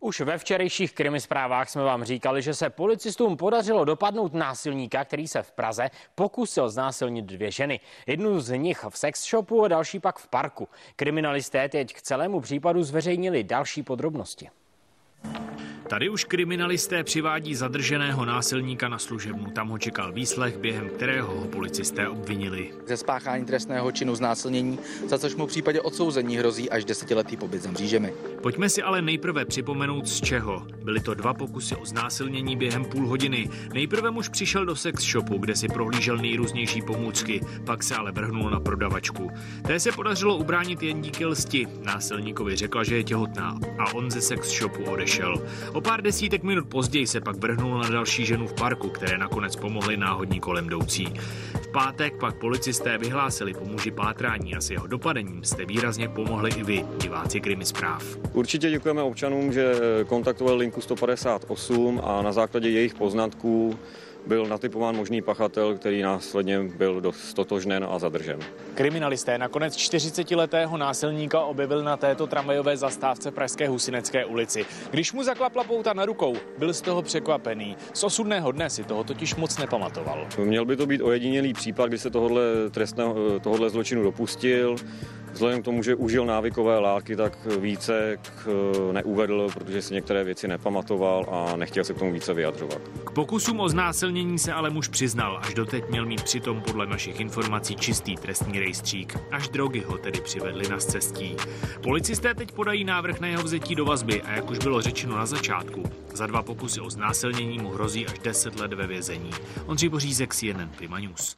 Už ve včerejších krimi zprávách jsme vám říkali, že se policistům podařilo dopadnout násilníka, který se v Praze pokusil znásilnit dvě ženy. Jednu z nich v sex shopu a další pak v parku. Kriminalisté teď k celému případu zveřejnili další podrobnosti. Tady už kriminalisté přivádí zadrženého násilníka na služebnu. Tam ho čekal výslech, během kterého ho policisté obvinili. Ze spáchání trestného činu znásilnění, za což mu v případě odsouzení hrozí až desetiletý pobyt za mřížemi. Pojďme si ale nejprve připomenout z čeho. Byly to dva pokusy o znásilnění během půl hodiny. Nejprve muž přišel do sex shopu, kde si prohlížel nejrůznější pomůcky, pak se ale vrhnul na prodavačku. Té se podařilo ubránit jen díky lsti. Násilníkovi řekla, že je těhotná a on ze sex shopu odešel. O pár desítek minut později se pak vrhnul na další ženu v parku, které nakonec pomohly náhodní kolem jdoucí. V pátek pak policisté vyhlásili po muži pátrání a s jeho dopadením jste výrazně pomohli i vy, diváci krimi zpráv. Určitě děkujeme občanům, že kontaktovali linku 158 a na základě jejich poznatků byl natypován možný pachatel, který následně byl stotožnen a zadržen. Kriminalisté nakonec 40-letého násilníka objevil na této tramvajové zastávce Pražské Husinecké ulici. Když mu zaklapla pouta na rukou, byl z toho překvapený. Z osudného dne si toho totiž moc nepamatoval. Měl by to být ojedinělý případ, kdy se tohohle, trestného, tohohle zločinu dopustil. Vzhledem k tomu, že užil návykové látky, tak více k, neuvedl, protože si některé věci nepamatoval a nechtěl se k tomu více vyjadřovat. K pokusům o znásilnění se ale muž přiznal, až doteď měl mít přitom podle našich informací čistý trestní rejstřík. Až drogy ho tedy přivedly na cestí. Policisté teď podají návrh na jeho vzetí do vazby a jak už bylo řečeno na začátku, za dva pokusy o znásilnění mu hrozí až 10 let ve vězení. Ondřej Bořízek, CNN Prima News.